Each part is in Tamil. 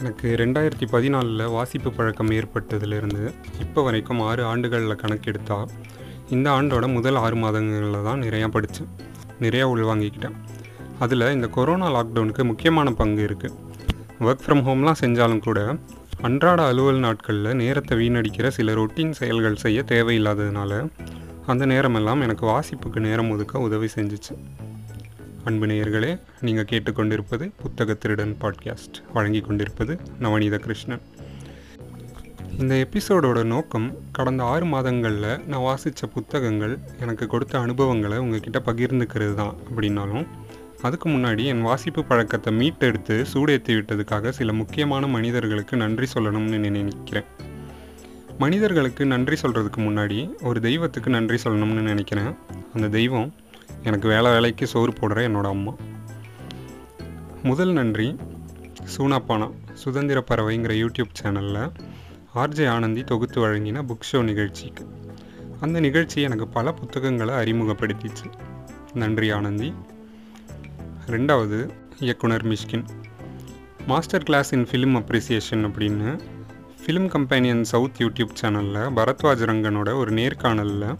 எனக்கு ரெண்டாயிரத்தி பதினாலில் வாசிப்பு பழக்கம் ஏற்பட்டதுலேருந்து இப்போ வரைக்கும் ஆறு ஆண்டுகளில் கணக்கெடுத்தா இந்த ஆண்டோட முதல் ஆறு மாதங்களில் தான் நிறையா படித்தேன் நிறையா உள்வாங்கிக்கிட்டேன் அதில் இந்த கொரோனா லாக்டவுனுக்கு முக்கியமான பங்கு இருக்குது ஒர்க் ஃப்ரம் ஹோம்லாம் செஞ்சாலும் கூட அன்றாட அலுவல் நாட்களில் நேரத்தை வீணடிக்கிற சில ரொட்டீன் செயல்கள் செய்ய தேவையில்லாததுனால அந்த நேரமெல்லாம் எனக்கு வாசிப்புக்கு நேரம் ஒதுக்க உதவி செஞ்சுச்சு. அன்பு நேயர்களே நீங்கள் கேட்டுக்கொண்டிருப்பது புத்தக திருடன் பாட்காஸ்ட் வழங்கி கொண்டிருப்பது நவநீத கிருஷ்ணன் இந்த எபிசோடோட நோக்கம் கடந்த ஆறு மாதங்களில் நான் வாசித்த புத்தகங்கள் எனக்கு கொடுத்த அனுபவங்களை உங்ககிட்ட பகிர்ந்துக்கிறது தான் அப்படின்னாலும் அதுக்கு முன்னாடி என் வாசிப்பு பழக்கத்தை மீட்டெடுத்து சூடேற்றி விட்டதுக்காக சில முக்கியமான மனிதர்களுக்கு நன்றி சொல்லணும்னு நினைக்கிறேன். மனிதர்களுக்கு நன்றி சொல்கிறதுக்கு முன்னாடி ஒரு தெய்வத்துக்கு நன்றி சொல்லணும்னு நினைக்கிறேன். அந்த தெய்வம் எனக்கு வேலை வேலைக்கு சோறு போடுற என்னோட அம்மா. முதல் நன்றி சூனாப்பானா சுதந்திர பறவைங்கிற யூடியூப் சேனலில் ஆர்ஜே ஆனந்தி தொகுத்து வழங்கின புக் ஷோ நிகழ்ச்சிக்கு. அந்த நிகழ்ச்சி எனக்கு பல புத்தகங்களை அறிமுகப்படுத்திச்சு. நன்றி ஆனந்தி. ரெண்டாவது இயக்குனர் Mysskin. Master class in film appreciation அப்படின்னு ஃபிலிம் கம்பேனியன் சவுத் யூடியூப் சேனலில் பரத்வாஜ் ரங்கனோட ஒரு நேர்காணலில்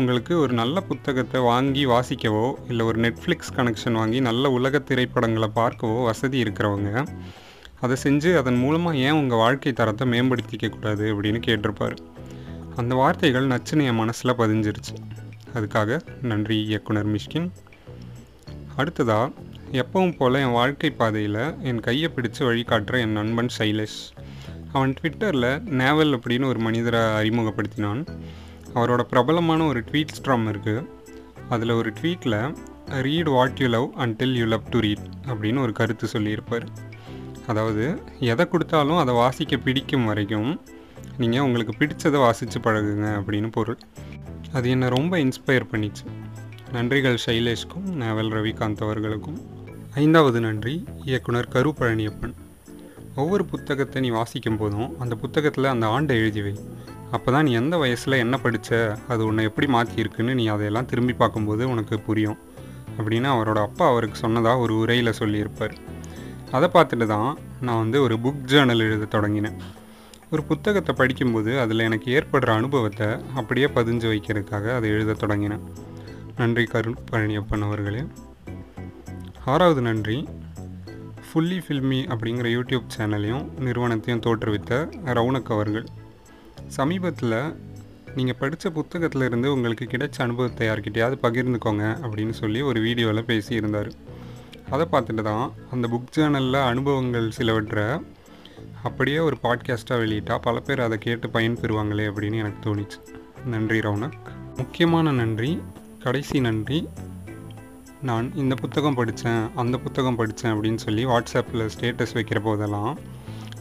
உங்களுக்கு ஒரு நல்ல புத்தகத்தை வாங்கி வாசிக்கவோ இல்லை ஒரு நெட்ஃப்ளிக்ஸ் கனெக்ஷன் வாங்கி நல்ல உலக திரைப்படங்களை பார்க்கவோ வசதி இருக்கிறவங்க அதை செஞ்சு அதன் மூலமாக ஏன் உங்கள் வாழ்க்கை தரத்தை மேம்படுத்திக்க கூடாது அப்படின்னு கேட்டிருப்பார். அந்த வார்த்தைகள் நச்சுன்னு என் மனசில் பதிஞ்சிருச்சு. அதுக்காக நன்றி இயக்குனர் மிஷ்கின். அடுத்ததாக எப்பவும் போல் என் வாழ்க்கை பாதையில் என் கையை பிடிச்சு வழிகாட்டுற என் நண்பன் சைலேஷ். அவன் ட்விட்டரில் நேவல் அப்படின்னு ஒரு மனிதரை அறிமுகப்படுத்தினான். அவரோட பிரபலமான ஒரு ட்வீட் ஸ்ட்ராம் இருக்குது அதில் ஒரு ட்வீட்டில் read what you love until you love to read அப்படின்னு ஒரு கருத்து சொல்லியிருப்பார். அதாவது எதை கொடுத்தாலும் அதை வாசிக்க பிடிக்கும் வரைக்கும் நீங்கள் உங்களுக்கு பிடிச்சதை வாசித்து பழகுங்க அப்படின்னு பொருள். அது என்னை ரொம்ப இன்ஸ்பயர் பண்ணிச்சு. நன்றிகள் சைலேஷ்க்கும் நாவல் ரவிகாந்த் அவர்களுக்கும். ஐந்தாவது நன்றி இயக்குனர் கரு பழனியப்பன். ஒவ்வொரு புத்தகத்தை நீ வாசிக்கும் போதும் அந்த புத்தகத்தில் அந்த ஆண்டை எழுதி வை. அப்போ தான் நீ எந்த வயசில் என்ன படித்த அது உன்னை எப்படி மாற்றியிருக்குன்னு நீ அதையெல்லாம் திரும்பி பார்க்கும்போது உனக்கு புரியும் அப்படின்னு அவரோட அப்பா அவருக்கு சொன்னதாக ஒரு உரையில் சொல்லியிருப்பார். அதை பார்த்துட்டு தான் நான் வந்து ஒரு புக் ஜேர்னல் எழுத தொடங்கினேன். ஒரு புத்தகத்தை படிக்கும்போது அதில் எனக்கு ஏற்படுற அனுபவத்தை அப்படியே பதிஞ்சு வைக்கிறதுக்காக அதை எழுத தொடங்கினேன். நன்றி கருண் பழனியப்பன் அவர்களே. ஆறாவது நன்றி ஃபுல்லி ஃபில்மி அப்படிங்கிற யூடியூப் சேனலையும் நிறுவனத்தையும் தோற்றுவித்த ரவுனக் அவர்கள். சமீபத்தில் நீங்கள் படித்த புத்தகத்தில் இருந்து உங்களுக்கு கிடைச்ச அனுபவத்தை யார்கிட்டையாவது பகிர்ந்துக்கோங்க அப்படின்னு சொல்லி ஒரு வீடியோவில் பேசியிருந்தார். அதை பார்த்துட்டு தான் அந்த புக் சேனலில் அனுபவங்கள் சிலவற்றை அப்படியே ஒரு பாட்காஸ்ட்டாக வெளியிட்டால் பல பேர் அதை கேட்டு பயன்பெறுவாங்களே அப்படின்னு எனக்கு தோணிச்சு. நன்றி ரவுனக். முக்கியமான நன்றி கடைசி நன்றி. நான் இந்த புத்தகம் படித்தேன் அந்த புத்தகம் படித்தேன் அப்படின்னு சொல்லி வாட்ஸ்அப்பில் ஸ்டேட்டஸ் வைக்கிற போதெல்லாம்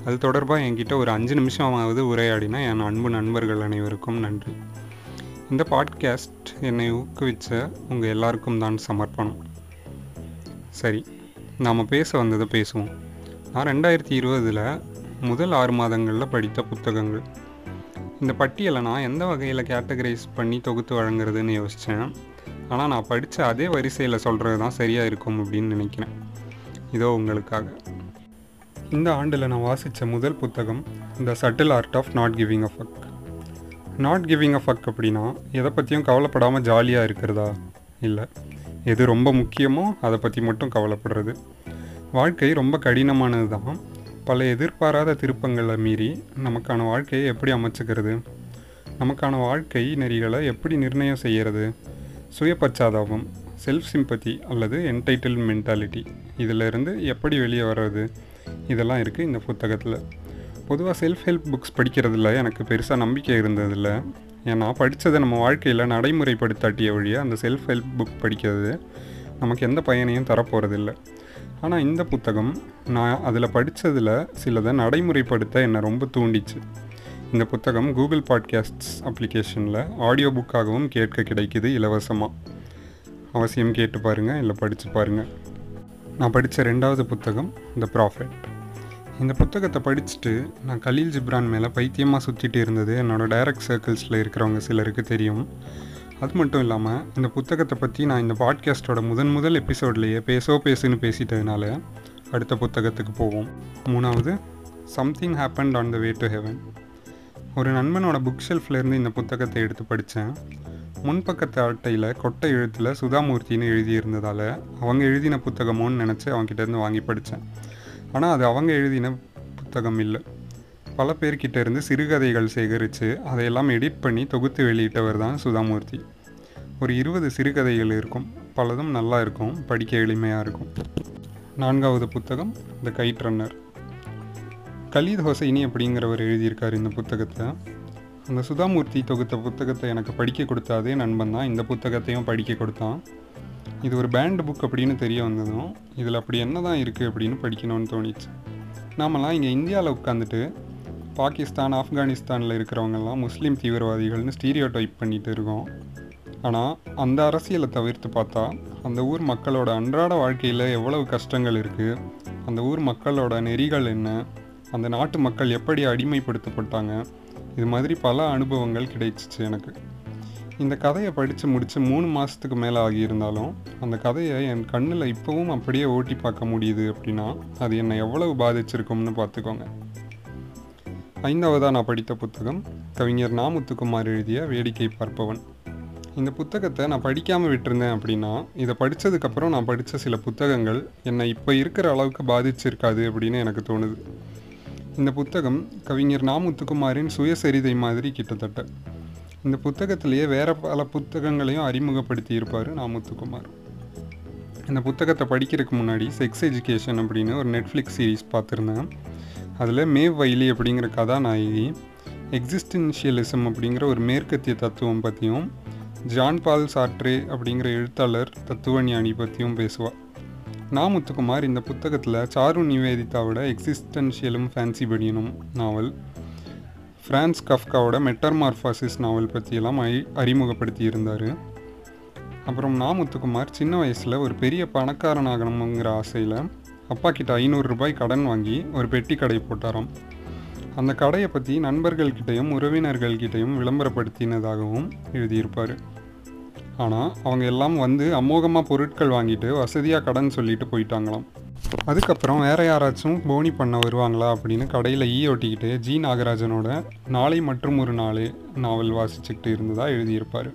அது தொடர்பாக என்கிட்ட ஒரு அஞ்சு நிமிஷமாவது உரையாடினா என் அன்பு நண்பர்கள் அனைவருக்கும் நன்றி. இந்த பாட்காஸ்ட் என்னை ஊக்குவித்த உங்கள் எல்லாருக்கும் தான் சமர்ப்பணம். சரி நாம் பேச வந்ததை பேசுவோம். நான் ரெண்டாயிரத்தி இருபதில் முதல் ஆறு மாதங்களில் படித்த புத்தகங்கள். இந்த பட்டியலை நான் எந்த வகையில் கேட்டகரைஸ் பண்ணி தொகுத்து வழங்குறதுன்னு யோசித்தேன் ஆனால் நான் படித்த அதே வரிசையில் சொல்கிறது தான் சரியாக இருக்கும் அப்படின்னு நினைக்கிறேன். இதோ உங்களுக்காக. இந்த ஆண்டில் நான் வாசித்த முதல் புத்தகம் the subtle art of not giving a fuck not giving a fuck அப்படின்னா எதை பற்றியும் கவலைப்படாமல் ஜாலியாக இருக்கிறதா? இல்லை. எது ரொம்ப முக்கியமோ அதை பற்றி மட்டும் கவலைப்படுறது. வாழ்க்கை ரொம்ப கடினமானது தான் பல எதிர்பாராத திருப்பங்களை மீறி நமக்கான வாழ்க்கையை எப்படி அமைச்சுக்கிறது? நமக்கான வாழ்க்கை நெறிகளை எப்படி நிர்ணயம் செய்கிறது சுய பச்சாதாபம் செல்ஃப் சிம்பத்தி அல்லது என்டைட்டில் மென்டாலிட்டி இதிலிருந்து எப்படி வெளியே வர்றது? இதெல்லாம் இருக்குது இந்த புத்தகத்தில். பொதுவாக செல்ஃப் ஹெல்ப் புக்ஸ் படிக்கிறதுல எனக்கு பெருசாக நம்பிக்கை இருந்ததில்ல. ஏன்னா படித்ததை நம்ம வாழ்க்கையில் நடைமுறைப்படுத்தாட்டிய வழியாக அந்த செல்ஃப் ஹெல்ப் புக் படிக்கிறது நமக்கு எந்த பயனையும் தரப்போகிறதில்ல ஆனால் இந்த புத்தகம் நான் அதில் படித்ததில் சிலதை நடைமுறைப்படுத்த என்னை ரொம்ப தூண்டிச்சு. இந்த புத்தகம் கூகுள் பாட்காஸ்ட்ஸ் அப்ளிகேஷனில் ஆடியோ புக்காகவும் கேட்க கிடைக்குது இலவசமாக அவசியம் கேட்டு பாருங்கள் இல்லை படித்து பாருங்கள் நான் படித்த ரெண்டாவது புத்தகம் த ப்ராஃபிட் இந்த புத்தகத்தை படிச்சுட்டு நான் கலீல் ஜிப்ரான் மேலே பைத்தியமாக சுற்றிட்டு இருந்தது என்னோடய டைரக்ட் சர்க்கிள்ஸில் இருக்கிறவங்க சிலருக்கு தெரியும். அது மட்டும் இல்லாமல் இந்த புத்தகத்தை பற்றி நான் இந்த பாட்காஸ்ட்டோட முதன் முதல் எபிசோட்லேயே பேசோ பேசுன்னு பேசிட்டதுனால அடுத்த புத்தகத்துக்கு போவோம். மூணாவது something happened on the way to heaven ஒரு நண்பனோட புக் ஷெல்ஃப்லேருந்து இந்த புத்தகத்தை எடுத்து படித்தேன் முன்பக்கத்து அட்டையில் கொட்டை எழுத்தில் சுதாமூர்த்தின்னு எழுதியிருந்ததால் அவங்க எழுதின புத்தகமோன்னு நினச்சி அவங்ககிட்டேருந்து வாங்கி படித்தேன் ஆனால் அது அவங்க எழுதின புத்தகம் இல்லை. பல பேர்கிட்ட இருந்து சிறுகதைகள் சேகரித்து அதையெல்லாம் எடிட் பண்ணி தொகுத்து வெளியிட்டவர் தான் சுதாமூர்த்தி. ஒரு இருபது சிறுகதைகள் இருக்கும். பலதும் நல்லா இருக்கும். படிக்க எளிமையாக இருக்கும். நான்காவது புத்தகம் the kite runner Khaled Hosseini அப்படிங்கிறவர் எழுதியிருக்கார் இந்த புத்தகத்தை. அந்த சுதாமூர்த்தி தொகுத்த புத்தகத்தை எனக்கு படிக்க கொடுத்த அதே நண்பன் தான் இந்த புத்தகத்தையும் படிக்க கொடுத்தான். இது ஒரு பேண்ட் புக் அப்படின்னு தெரிய வந்ததும் இதில் அப்படி என்ன தான் இருக்குது அப்படின்னு படிக்கணும்னு தோணிச்சு. நாமெல்லாம் இங்கே இந்தியாவில் உட்காந்துட்டு பாகிஸ்தான் ஆப்கானிஸ்தானில் இருக்கிறவங்கெல்லாம் முஸ்லீம் தீவிரவாதிகள்னு ஸ்டீரியோ டைப் பண்ணிட்டு இருக்கோம். ஆனால் அந்த அரசியலை தவிர்த்து பார்த்தா அந்த ஊர் மக்களோட அன்றாட வாழ்க்கையில் எவ்வளவு கஷ்டங்கள் இருக்குது அந்த ஊர் மக்களோட நெறிகள் என்ன அந்த நாட்டு மக்கள் எப்படி அடிமைப்படுத்தப்பட்டாங்க இது மாதிரி பல அனுபவங்கள் கிடைச்சிச்சு எனக்கு. இந்த கதையை படித்து முடித்து மூணு மாதத்துக்கு மேலே ஆகியிருந்தாலும் அந்த கதையை என் கண்ணில் இப்போவும் அப்படியே ஓட்டி பார்க்க முடியுது அப்படின்னா அது என்னை எவ்வளவு பாதிச்சிருக்கும்னு பார்த்துக்கோங்க. ஐந்தாவதாக நான் படித்த புத்தகம் கவிஞர் நாமுத்துக்குமார் எழுதிய வேடிக்கை பார்ப்பவன். இந்த புத்தகத்தை நான் படிக்காமல் விட்டிருந்தேன் அப்படின்னா இதை படித்ததுக்கப்புறம் நான் படித்த சில புத்தகங்கள் என்னை இப்போ இருக்கிற அளவுக்கு பாதிச்சிருக்காது அப்படின்னு எனக்கு தோணுது. இந்த புத்தகம் கவிஞர் நாமுத்துக்குமாரின் சுயசரிதை மாதிரி கிட்டத்தட்ட. இந்த புத்தகத்திலேயே வேற பல புத்தகங்களையும் அறிமுகப்படுத்தி இருப்பார் நாமுத்துக்குமார். இந்த புத்தகத்தை படிக்கிறதுக்கு முன்னாடி செக்ஸ் எஜுகேஷன் அப்படின்னு ஒரு நெட்ஃப்ளிக்ஸ் சீரீஸ் பார்த்துருந்தேன். அதில் மேவ் வைலி அப்படிங்கிற கதாநாயகி எக்ஸிஸ்டென்ஷியலிசம் அப்படிங்கிற ஒரு மேற்கத்திய தத்துவம் பற்றியும் ஜான் பால் சாட்ரே அப்படிங்கிற எழுத்தாளர் தத்துவ ஞானி பற்றியும் பேசுவாள் நாமுத்துக்குமார் இந்த புத்தகத்தில் சாரு நிவேதிதாவோட எக்ஸிஸ்டன்ஷியலும் ஃபேன்சி படியனும் நாவல் ஃப்ரான்ஸ் கஃப்காவோட மெட்டர்மார்ஃபாசிஸ் நாவல் பற்றியெல்லாம் அறி அறிமுகப்படுத்தி இருந்தார் அப்புறம் நாமுத்துக்குமார் சின்ன வயசில் ஒரு பெரிய பணக்காரன் ஆகணுங்கிற ஆசையில் அப்பா கிட்ட ஐநூறு ரூபாய் கடன் வாங்கி ஒரு பெட்டி கடை போட்டாராம். அந்த கடையை பற்றி நண்பர்கள்கிட்டையும் உறவினர்கள்கிட்டையும் விளம்பரப்படுத்தினதாகவும் எழுதியிருப்பார். ஆனால் அவங்க எல்லாம் வந்து அமோகமாக பொருட்கள் வாங்கிட்டு வசதியாக கடன் சொல்லிட்டு போயிட்டாங்களாம். அதுக்கப்புறம் வேற யாராச்சும் போனி பண்ண வருவாங்களா அப்படின்னு கடையில் ஈ ஒட்டிக்கிட்டு ஜி நாகராஜனோட நாளை மற்றும் ஒரு நாளே நாவல் வாசிச்சுக்கிட்டு இருந்ததாக எழுதியிருப்பார்.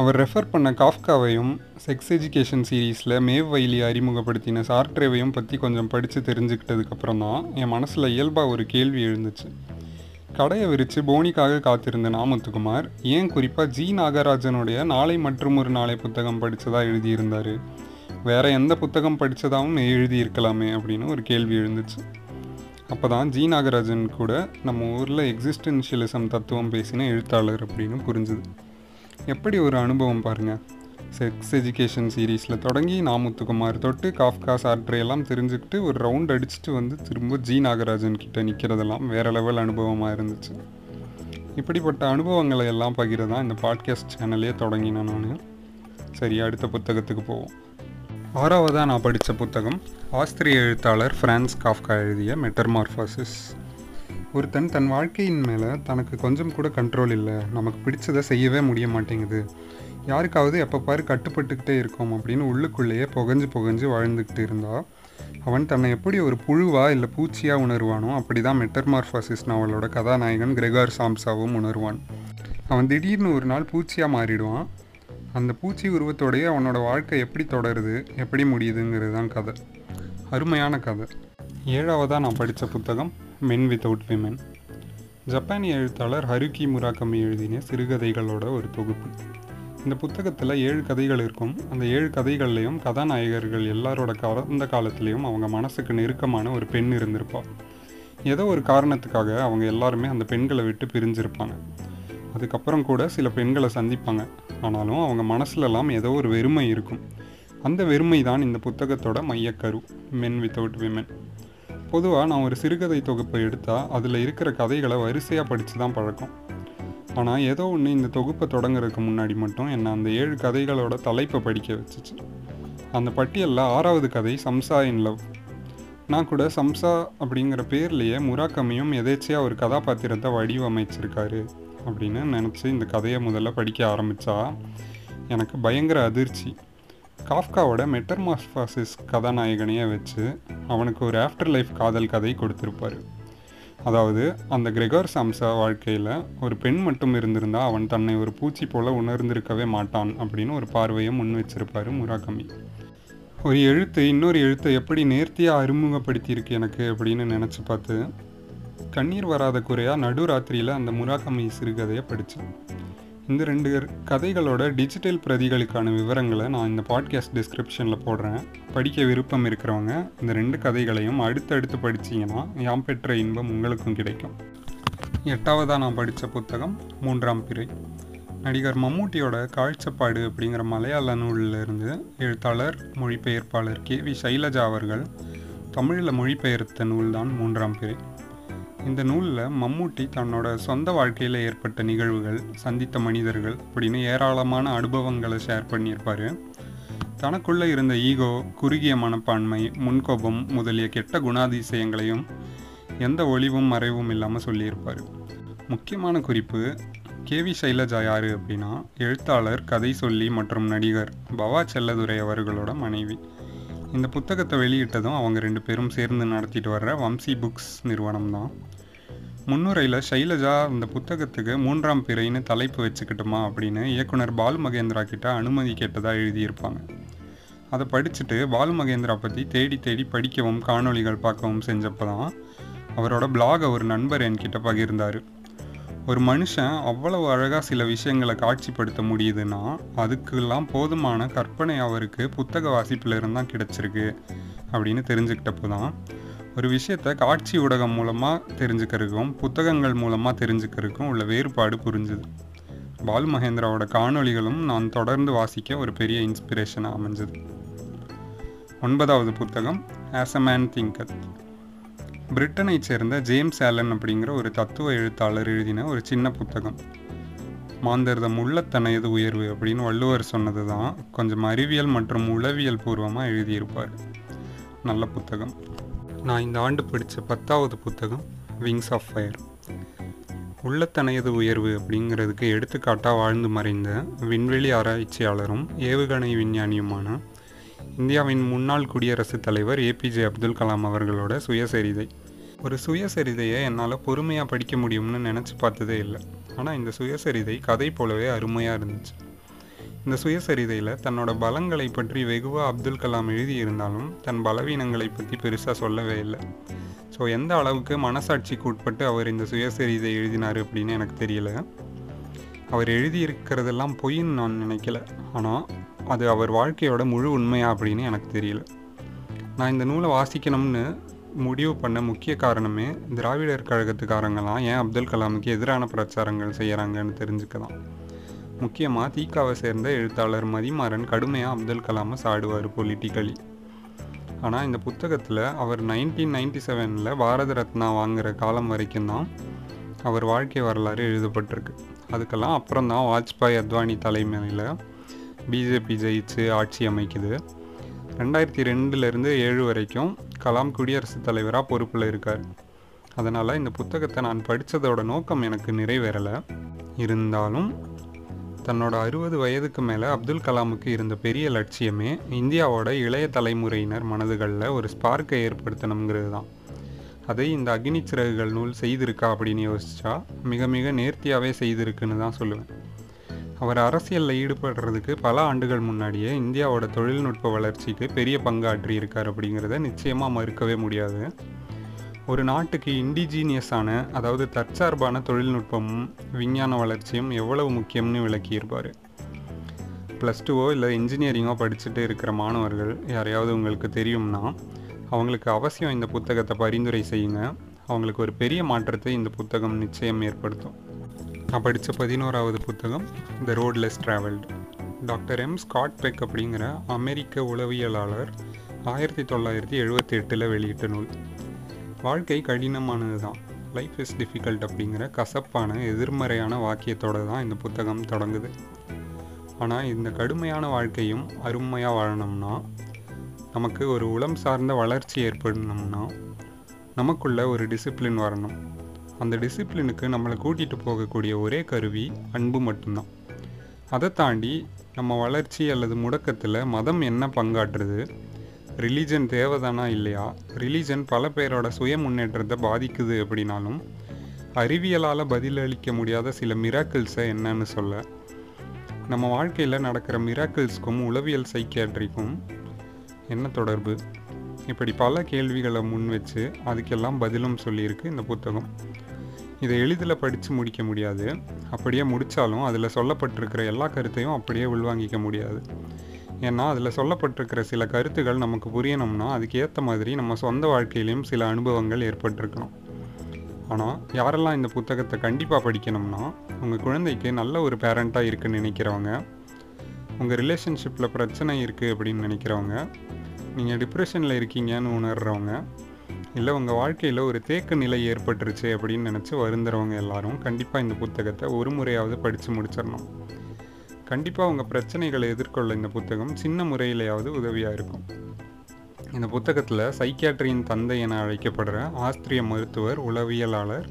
அவர் ரெஃபர் பண்ண காஃப்காவையும் செக்ஸ் எஜுகேஷன் சீரீஸில் மேவ் வைலி அறிமுகப்படுத்தின சார்ட்ரேவையும் பற்றி கொஞ்சம் படித்து தெரிஞ்சுக்கிட்டதுக்கப்புறம் தான் என் மனசில் இயல்பாக ஒரு கேள்வி எழுந்துச்சு. கடையை விரித்து போனிக்காக காத்திருந்த நாமத்துக்குமார் ஏன் குறிப்பாக ஜி நாகராஜனுடைய நாளை மற்றும் ஒரு நாளை புத்தகம் படித்ததாக எழுதியிருந்தார்? வேறு எந்த புத்தகம் படித்ததாகவும் எழுதியிருக்கலாமே அப்படின்னு ஒரு கேள்வி எழுந்துச்சு. அப்போ தான் ஜி நாகராஜன் கூட நம்ம ஊரில் எக்ஸிஸ்டென்ஷியலிசம் தத்துவம் பேசின எழுத்தாளர் அப்படின்னு புரிஞ்சுது. எப்படி ஒரு அனுபவம் பாருங்கள் செக்ஸ் எஜுகேஷன் சீரீஸில் தொடங்கி நாமுத்துக்குமார் தொட்டு காஃப்கா சாட்ரே எல்லாம் தெரிஞ்சுக்கிட்டு ஒரு ரவுண்ட் அடிச்சுட்டு வந்து திரும்ப ஜி நாகராஜன் கிட்டே நிற்கிறதெல்லாம் வேறு லெவல் அனுபவமாக இருந்துச்சு. இப்படிப்பட்ட அனுபவங்களை எல்லாம் பகிரதான் இந்த பாட்காஸ்ட் சேனலே தொடங்கினேன் நான். சரி அடுத்த புத்தகத்துக்கு போவோம். ஆறாவதாக நான் படித்த புத்தகம் ஆஸ்திரிய எழுத்தாளர் ஃப்ரான்ஸ் காஃப்கா எழுதிய மெட்டர்மார்ஃபாசிஸ் ஒருத்தன் தன் வாழ்க்கையின் மேலே தனக்கு கொஞ்சம் கூட கண்ட்ரோல் இல்லை. நமக்கு பிடிச்சதை செய்யவே முடிய மாட்டேங்குது. யாருக்காவது எப்போ பாரு கட்டுப்பட்டுக்கிட்டே இருக்கோம் அப்படின்னு உள்ளுக்குள்ளேயே புகஞ்சு புகஞ்சு வாழ்ந்துக்கிட்டு இருந்தா அவன் தன்னை எப்படி ஒரு புழுவா இல்லை பூச்சியாக உணர்வானோ அப்படி தான் மெட்டர்மார்ஃபாசிஸ் நாவலோட கதாநாயகன் கிரெகார் சாம்சாவும் உணர்வான். அவன் திடீர்னு ஒரு நாள் பூச்சியாக மாறிடுவான். அந்த பூச்சி உருவத்தோடைய அவனோட வாழ்க்கை எப்படி தொடருது எப்படி முடியுதுங்கிறது தான் கதை. அருமையான கதை. ஏழாவதாக நான் படித்த புத்தகம் மென் வித்தவுட் விமென் ஜப்பானிய எழுத்தாளர் ஹருகி முராகமி எழுதின சிறுகதைகளோட ஒரு தொகுப்பு. இந்த புத்தகத்தில் ஏழு கதைகள் இருக்கும். அந்த ஏழு கதைகள்லையும் கதாநாயகர்கள் எல்லாரோட கடந்த காலத்துலேயும் அவங்க மனசுக்கு நெருக்கமான ஒரு பெண் இருந்திருப்பாள் ஏதோ ஒரு காரணத்துக்காக அவங்க எல்லாருமே அந்த பெண்களை விட்டு பிரிஞ்சிருப்பாங்க. அதுக்கப்புறம் கூட சில பெண்களை சந்திப்பாங்க. ஆனாலும் அவங்க மனசுலலாம் ஏதோ ஒரு வெறுமை இருக்கும். அந்த வெறுமை தான் இந்த புத்தகத்தோட மையக்கரு மென் வித்தவுட் விமென் பொதுவாக நான் ஒரு சிறுகதை தொகுப்பை எடுத்தால் அதில் இருக்கிற கதைகளை வரிசையாக படித்து தான் பழக்கம். ஆனால் ஏதோ ஒன்று இந்த தொகுப்பை தொடங்குறதுக்கு முன்னாடி மட்டும் என்னை அந்த ஏழு கதைகளோட தலைப்பை படிக்க வச்சுச்சு. அந்த பட்டியலில் ஆறாவது கதை சம்சா இன் லவ். நான் கூட சம்சா அப்படிங்கிற பேர்லேயே முராக்கமியும் எதேச்சியாக ஒரு கதாபாத்திரத்தை வடிவமைச்சிருக்காரு அப்படின்னு நினச்சி இந்த கதையை முதல்ல படிக்க ஆரம்பித்தா எனக்கு பயங்கர அதிர்ச்சி. காஃப்காவோட மெட்டர்மாஸ்பாசிஸ் கதாநாயகனையே வச்சு அவனுக்கு ஒரு ஆஃப்டர் லைஃப் காதல் கதை கொடுத்துருப்பாரு. அதாவது அந்த கிரெகர் சம்சா வாழ்க்கையில் ஒரு பெண் மட்டும் இருந்திருந்தால் அவன் தன்னை ஒரு பூச்சி போல உணர்ந்திருக்கவே மாட்டான் அப்படின்னு ஒரு பார்வையை முன் வச்சிருப்பாரு முராகமி ஒரு எழுத்து இன்னொரு எழுத்தை எப்படி நேர்த்தியாக அறிமுகப்படுத்தியிருக்கு எனக்கு அப்படின்னு நினச்சி பார்த்து கண்ணீர் வராத குறையாக நடுராத்திரியில் அந்த முராகமி சிறுகதையை படித்தேன் இந்த ரெண்டு கதைகளோட டிஜிட்டல் பிரதிகளுக்கான விவரங்களை நான் இந்த பாட்காஸ்ட் டிஸ்கிரிப்ஷனில் போடுறேன். படிக்க விருப்பம் இருக்கிறவங்க இந்த ரெண்டு கதைகளையும் அடுத்தடுத்து படிச்சீங்கன்னா யாம் பெற்ற இன்பம் உங்களுக்கும் கிடைக்கும். எட்டாவதாக நான் படித்த புத்தகம் மூன்றாம் பிறை. நடிகர் மம்மூட்டியோட காழ்ச்சப்பாடு அப்படிங்கிற மலையாள நூலில் இருந்து எழுத்தாளர் மொழிபெயர்ப்பாளர் கே வி சைலஜா அவர்கள் தமிழில் மொழிபெயர்த்த நூல்தான் மூன்றாம் பிறை. இந்த நூலில் மம்மூட்டி தன்னோட சொந்த வாழ்க்கையில் ஏற்பட்ட நிகழ்வுகள் சந்தித்த மனிதர்கள் அப்படின்னு ஏராளமான அனுபவங்களை ஷேர் பண்ணியிருப்பார். தனக்குள்ளே இருந்த ஈகோ குறுகிய மனப்பான்மை முன்கோபம் முதலிய கெட்ட குணாதிசயங்களையும் எந்த ஒளிவும் மறைவும் இல்லாமல் சொல்லியிருப்பார். முக்கியமான குறிப்பு கேவி சைலஜா யார் அப்படின்னா எழுத்தாளர் கதை சொல்லி மற்றும் நடிகர் பவா செல்லதுரை அவர்களோட மனைவி. இந்த புத்தகத்தை வெளியிட்டதும் அவங்க ரெண்டு பேரும் சேர்ந்து நடத்திட்டு வர்ற வம்சி புக்ஸ் நிறுவனம் தான் முன்னுரையில் சைலஜா இந்த புத்தகத்துக்கு மூன்றாம் பிறைன்னு தலைப்பு வச்சுக்கிட்டுமா அப்படின்னு இயக்குனர் பாலுமகேந்திரா கிட்ட அனுமதி கேட்டதாக எழுதியிருப்பாங்க. அதை படிச்சுட்டு பாலு மகேந்திரா பற்றி தேடி தேடி படிக்கவும் காணொளிகள் பார்க்கவும் செஞ்சப்போ தான் அவரோட பிளாகை ஒரு நண்பர் என்கிட்ட பகிர்ந்தார். ஒரு மனுஷன் அவ்வளவு அழகாக சில விஷயங்களை காட்சிப்படுத்த முடியுதுன்னா அதுக்கெல்லாம் போதுமான கற்பனை அவருக்கு புத்தக வாசிப்பில் இருந்தால் கிடச்சிருக்கு அப்படின்னு தெரிஞ்சுக்கிட்டப்போ தான் ஒரு விஷயத்தை காட்சி ஊடகம் மூலமாக தெரிஞ்சுக்கிறதுக்கும் புத்தகங்கள் மூலமாக தெரிஞ்சுக்கிறதுக்கும் உள்ள வேறுபாடு புரிஞ்சுது. பாலு மகேந்திராவோட காணொளிகளும் நான் தொடர்ந்து வாசிக்க ஒரு பெரிய இன்ஸ்பிரேஷனாக அமைஞ்சது. ஒன்பதாவது புத்தகம் ஆஸ் அ மேன் திங்கத் பிரிட்டனை சேர்ந்த ஜேம்ஸ் ஆலன் அப்படிங்கிற ஒரு தத்துவ எழுத்தாளர் எழுதின ஒரு சின்ன புத்தகம். மாந்தர்தம் உள்ளத்தனையது உயர்வு அப்படின்னு வள்ளுவர் சொன்னது தான் கொஞ்சம் அறிவியல் மற்றும் உளவியல் பூர்வமாக எழுதியிருப்பார். நல்ல புத்தகம். நான் இந்த ஆண்டு படித்த பத்தாவது புத்தகம் விங்ஸ் ஆஃப் ஃபயர் உள்ளத்தனையது உயர்வு அப்படிங்கிறதுக்கு எடுத்துக்காட்டாக வாழ்ந்து மறைந்த விண்வெளி ஆராய்ச்சியாளரும் ஏவுகணை விஞ்ஞானியுமான இந்தியாவின் முன்னாள் குடியரசுத் தலைவர் ஏபிஜே அப்துல் கலாம் அவர்களோட சுயசரிதை. ஒரு சுயசரிதையை என்னால் பொறுமையாக படிக்க முடியும்னு நினச்சி பார்த்ததே இல்லை. ஆனால் இந்த சுயசரிதை கதை போலவே அருமையாக இருந்துச்சு. இந்த சுயசரிதையில் தன்னோட பலங்களை பற்றி வெகுவாக அப்துல் கலாம் எழுதியிருந்தாலும் தன் பலவீனங்களை பற்றி பெருசாக சொல்லவே இல்லை. ஸோ எந்த அளவுக்கு மனசாட்சிக்கு உட்பட்டு அவர் இந்த சுயசரிதை எழுதினார் அப்படின்னு எனக்கு தெரியல. அவர் எழுதியிருக்கிறதெல்லாம் பொய்ன்னு நான் நினைக்கல. ஆனால் அது அவர் வாழ்க்கையோட முழு உண்மையா அப்படின்னு எனக்கு தெரியல. நான் இந்த நூலை வாசிக்கணும்னு முடிவு பண்ண முக்கிய காரணமே திராவிடர் கழகத்துக்காரங்களாம் ஏன் அப்துல் கலாமுக்கு எதிரான பிரச்சாரங்கள் செய்கிறாங்கன்னு தெரிஞ்சுக்கலாம். முக்கியமாக தீக்காவை சேர்ந்த எழுத்தாளர் மதிமாறன் கடுமையாக அப்துல் கலாமை சாடுவார் பொலிட்டிக்கலி ஆனால் இந்த புத்தகத்தில் அவர் நைன்டீன் நைன்டி செவனில் பாரத ரத்னா வாங்குகிற காலம் வரைக்கும் தான் அவர் வாழ்க்கை வரலாறு எழுதப்பட்டிருக்கு. அதுக்கெல்லாம் அப்புறம் தான் வாஜ்பாய் அத்வானி தலைமையில் பிஜேபி ஜெயிச்சு ஆட்சி அமைக்குது. ரெண்டாயிரத்தி ரெண்டுலேருந்து ஏழு வரைக்கும் கலாம் குடியரசுத் தலைவராக பொறுப்பில் இருக்கார். அதனால் இந்த புத்தகத்தை நான் படித்ததோட நோக்கம் எனக்கு நிறைவேறலை. இருந்தாலும் தன்னோட அறுபது வயதுக்கு மேலே அப்துல் கலாமுக்கு இருந்த பெரிய லட்சியமே இந்தியாவோட இளைய தலைமுறையினர் மனதுகளில் ஒரு ஸ்பார்க்கை ஏற்படுத்தணுங்கிறது தான் அதை இந்த அக்னி சிறகுகள் நூல் செய்திருக்கா அப்படின்னு யோசிச்சா மிக மிக நேர்த்தியாகவே செய்திருக்குன்னு தான் சொல்லுவேன். அவர் அரசியலில் ஈடுபடுறதுக்கு பல ஆண்டுகள் முன்னாடியே இந்தியாவோட தொழில்நுட்ப வளர்ச்சிக்கு பெரிய பங்காற்றி இருக்கார் அப்படிங்கிறத நிச்சயமாக மறுக்கவே முடியாது. ஒரு நாட்டுக்கு இண்டிஜீனியஸான அதாவது தற்சார்பான தொழில்நுட்பமும் விஞ்ஞான வளர்ச்சியும் எவ்வளவு முக்கியம்னு விளக்கியிருப்பார். ப்ளஸ் டூவோ இல்லை இன்ஜினியரிங்கோ படிச்சுட்டு இருக்கிற மாணவர்கள் யாரையாவது உங்களுக்கு தெரியும்னா அவங்களுக்கு அவசியம் இந்த புத்தகத்தை பரிந்துரை செய்யுங்க. அவங்களுக்கு ஒரு பெரிய மாற்றத்தை இந்த புத்தகம் நிச்சயம் ஏற்படுத்தும். நான் படித்த பதினோராவது புத்தகம் the road less travelled doctor M. Scott Peck அப்படிங்கிற அமெரிக்க உளவியலாளர் ஆயிரத்தி தொள்ளாயிரத்தி எழுபத்தி எட்டில் வெளியிட்ட நூல். வாழ்க்கை கடினமானது தான் லைஃப் இஸ் டிஃபிகல்ட் அப்படிங்கிற கசப்பான எதிர்மறையான வாக்கியத்தோடு தான் இந்த புத்தகம் தொடங்குது. ஆனால் இந்த கடுமையான வாழ்க்கையும் அருமையாக வாழணும்னா நமக்கு ஒரு உளம் சார்ந்த வளர்ச்சி ஏற்படணும்னா நமக்குள்ள ஒரு டிசிப்ளின் வரணும். அந்த டிசிப்ளினுக்கு நம்மளை கூட்டிகிட்டு போகக்கூடிய ஒரே கருவி அன்பு மட்டும்தான். அதை தாண்டி நம்ம வளர்ச்சி அல்லது முடக்கத்தில் மதம் என்ன பங்காற்றுது? ரிலீஜன் தேவைதானா இல்லையா? ரிலீஜன் பல பேரோட சுய முன்னேற்றத்தை பாதிக்குது அப்படின்னாலும் அறிவியலால் பதிலளிக்க முடியாத சில மிராக்கிள்ஸை என்னன்னு சொல்ல நம்ம வாழ்க்கையில் நடக்கிற மிராக்கிள்ஸ்க்கும் உளவியல் சைக்கியாட்ரிக்கும் என்ன தொடர்பு? இப்படி பல கேள்விகளை முன் வச்சு அதுக்கெல்லாம் பதிலும் சொல்லியிருக்கு இந்த புத்தகம். இதை எளிதில் படித்து முடிக்க முடியாது. அப்படியே முடித்தாலும் அதில் சொல்லப்பட்டிருக்கிற எல்லா கருத்தையும் அப்படியே உள்வாங்கிக்க முடியாது. ஏன்னா அதில் சொல்லப்பட்டிருக்கிற சில கருத்துகள் நமக்கு புரியணும்னா அதுக்கேற்ற மாதிரி நம்ம சொந்த வாழ்க்கையிலையும் சில அனுபவங்கள் ஏற்பட்டிருக்கணும். ஆனால் யாரெல்லாம் இந்த புத்தகத்தை கண்டிப்பாக படிக்கணும்னா உங்கள் குழந்தைக்கு நல்ல ஒரு பேரண்ட்டாக இருக்குன்னு நினைக்கிறவங்க உங்கள் ரிலேஷன்ஷிப்பில் பிரச்சனை இருக்குது அப்படின்னு நினைக்கிறவங்க நீங்கள் டிப்ரெஷனில் இருக்கீங்கன்னு உணர்கிறவங்க இல்லை உங்கள் வாழ்க்கையில் ஒரு தேக்க நிலை ஏற்பட்டுருச்சு அப்படின்னு நினச்சி வருந்துறவங்க எல்லாரும் கண்டிப்பாக இந்த புத்தகத்தை ஒரு முறையாவது படித்து முடிச்சிடணும். கண்டிப்பாக உங்கள் பிரச்சனைகளை எதிர்கொள்ள இந்த புத்தகம் சின்ன முறையிலேயாவது உதவியாக இருக்கும். இந்த புத்தகத்தில் சைக்கியாட்ரியின் தந்தை என அழைக்கப்படுற ஆஸ்திரிய மருத்துவர் உளவியலாளர்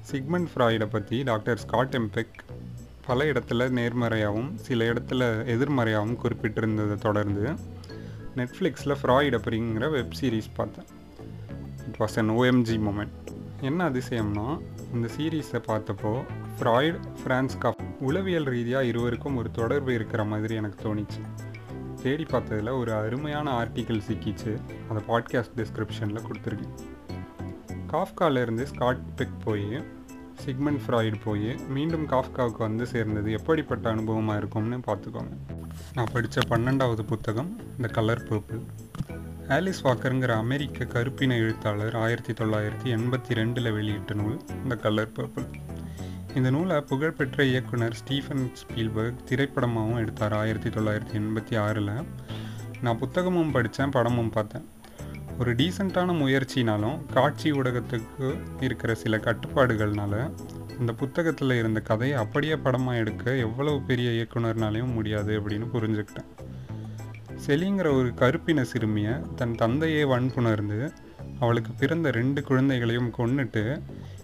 சிக்மண்ட் ஃப்ராய்டை பற்றி டாக்டர் ஸ்காட் எம்பெக் பல இடத்துல நேர்மறையாகவும் சில இடத்துல எதிர்மறையாகவும் குறிப்பிட்டிருந்ததை தொடர்ந்து. நெட்ஃப்ளிக்ஸில் ஃப்ராய்ட் அப்படிங்கிற வெப் சீரிஸ் பார்த்தேன். It was an OMG moment என்ன அதிசயம்னா இந்த சீரீஸை பார்த்தப்போ ஃப்ராய்டு ஃப்ரான்ஸ் கப் உளவியல் ரீதியாக இருவருக்கும் ஒரு தொடர்பு இருக்கிற மாதிரி எனக்கு தோணிச்சு. தேடி பார்த்ததில் ஒரு அருமையான ஆர்டிக்கிள் சிக்கிச்சு. அதை பாட்காஸ்ட் டிஸ்கிரிப்ஷனில் கொடுத்துருக்கேன் காஃப்காலேருந்து ஸ்காட் பிக் போய் சிக்மண்ட் ஃப்ராய்டு போய் மீண்டும் காஃப்காவுக்கு வந்து சேர்ந்தது எப்படிப்பட்ட அனுபவமாக இருக்கும்னு பார்த்துக்கோங்க. நான் படித்த பன்னெண்டாவது புத்தகம் த கலர் பர்பிள் ஆலிஸ் வாக்கருங்கிற அமெரிக்க கருப்பின எழுத்தாளர் ஆயிரத்தி தொள்ளாயிரத்தி எண்பத்தி ரெண்டில் வெளியிட்ட நூல் த கலர் பர்பிள் இந்த நூலை புகழ்பெற்ற இயக்குனர் ஸ்டீஃபன் ஸ்பீல்பர்க் திரைப்படமாகவும் எடுத்தார் ஆயிரத்தி தொள்ளாயிரத்தி எண்பத்தி ஆறில். நான் புத்தகமும் படித்தேன் படமும் பார்த்தேன். ஒரு டீசெண்டான முயற்சினாலும் காட்சி ஊடகத்துக்கு இருக்கிற சில கட்டுப்பாடுகள்னால இந்த புத்தகத்தில் இருந்த கதையை அப்படியே படமாக எடுக்க எவ்வளவு பெரிய இயக்குனர்னாலையும் முடியாது அப்படின்னு புரிஞ்சுக்கிட்டேன். செலிங்கிற ஒரு கருப்பின சிறுமியை தன் தந்தையே வன்புணர்ந்து அவளுக்கு பிறந்த ரெண்டு குழந்தைகளையும் கொன்னுட்டு